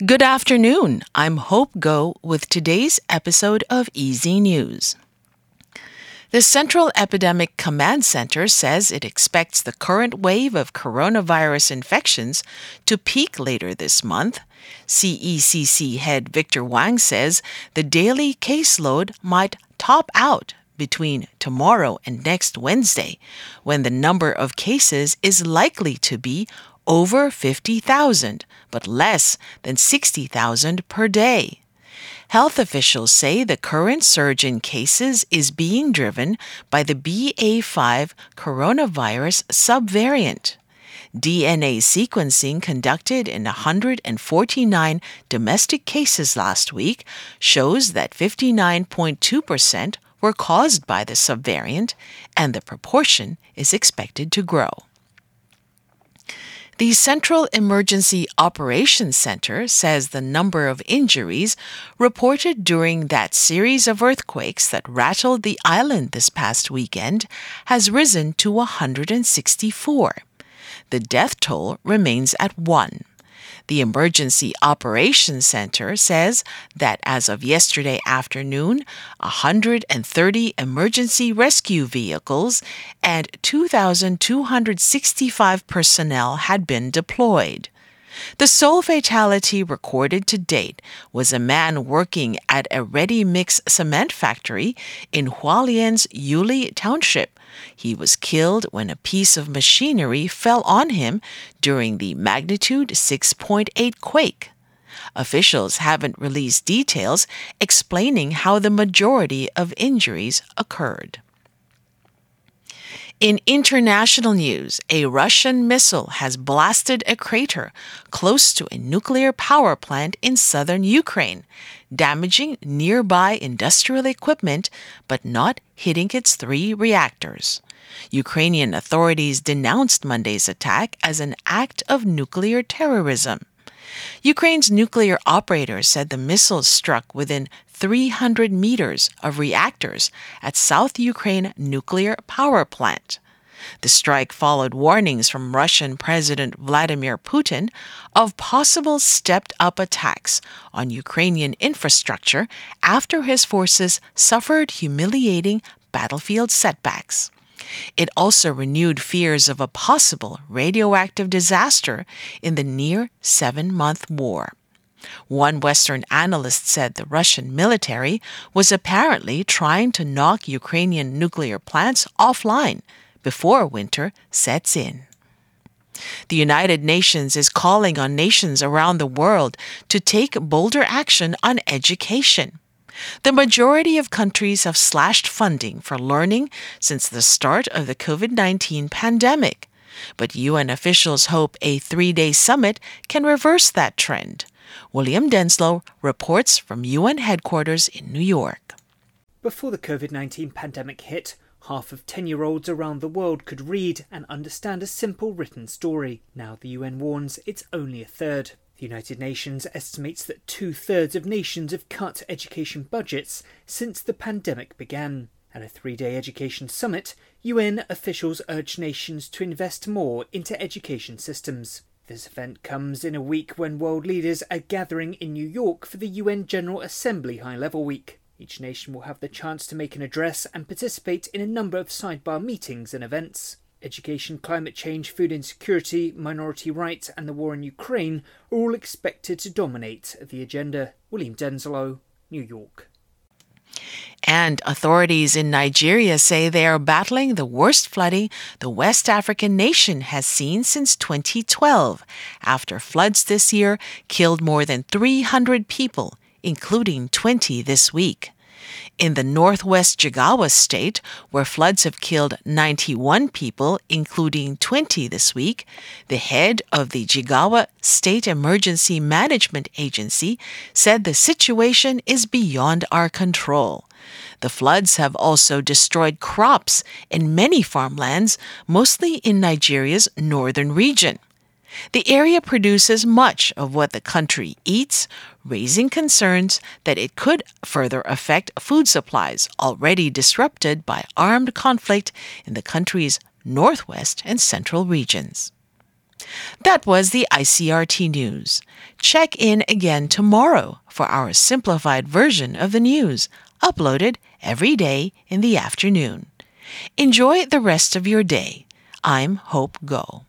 Good afternoon. I'm Hope Go with today's episode of EZ News. The Central Epidemic Command Center says it expects the current wave of coronavirus infections to peak later this month. CECC head Victor Wang says the daily caseload might top out between tomorrow and next Wednesday, when the number of cases is likely to be over 50,000, but less than 60,000 per day. Health officials say the current surge in cases is being driven by the BA5 coronavirus subvariant. DNA sequencing conducted in 149 domestic cases last week shows that 59.2% were caused by the subvariant, and the proportion is expected to grow. The Central Emergency Operations Center says the number of injuries reported during that series of earthquakes that rattled the island this past weekend has risen to 164. The death toll remains at one. The Emergency Operations Center says that as of yesterday afternoon, 130 emergency rescue vehicles and 2,265 personnel had been deployed. The sole fatality recorded to date was a man working at a ready mix cement factory in Hualien's Yuli Township. He was killed when a piece of machinery fell on him during the magnitude 6.8 quake. Officials haven't released details explaining how the majority of injuries occurred. In international news, a Russian missile has blasted a crater close to a nuclear power plant in southern Ukraine, damaging nearby industrial equipment but not hitting its three reactors. Ukrainian authorities denounced Monday's attack as an act of nuclear terrorism. Ukraine's nuclear operators said the missiles struck within 300 meters of reactors at South Ukraine nuclear power plant. The strike followed warnings from Russian President Vladimir Putin of possible stepped up attacks on Ukrainian infrastructure after his forces suffered humiliating battlefield setbacks. It also renewed fears of a possible radioactive disaster in the near seven month war. One Western analyst said the Russian military was apparently trying to knock Ukrainian nuclear plants offline before winter sets in. The United Nations is calling on nations around the world to take bolder action on education. The majority of countries have slashed funding for learning since the start of the COVID 19 pandemic. But UN officials hope a three day summit can reverse that trend. William Denslow reports from UN headquarters in New York. Before the COVID 19 pandemic hit, half of 10 year olds around the world could read and understand a simple written story. Now the UN warns it's only a third. The United Nations estimates that two thirds of nations have cut education budgets since the pandemic began. At a three day education summit, UN officials urge nations to invest more into education systems. This event comes in a week when world leaders are gathering in New York for the UN General Assembly High Level Week. Each nation will have the chance to make an address and participate in a number of sidebar meetings and events. Education, climate change, food insecurity, minority rights, and the war in Ukraine are all expected to dominate the agenda. William Denslow, New York. And authorities in Nigeria say they are battling the worst flooding the West African nation has seen since 2012, after floods this year killed more than 300 people including 20 this week. In the northwest Jigawa state, where floods have killed 91 people, including 20 this week, the head of the Jigawa State Emergency Management Agency said the situation is beyond our control. The floods have also destroyed crops in many farmlands, mostly in Nigeria's northern region. The area produces much of what the country eats, raising concerns that it could further affect food supplies already disrupted by armed conflict in the country's northwest and central regions. That was the ICRT news. Check in again tomorrow for our simplified version of the news, uploaded every day in the afternoon. Enjoy the rest of your day. I'm Hope Go.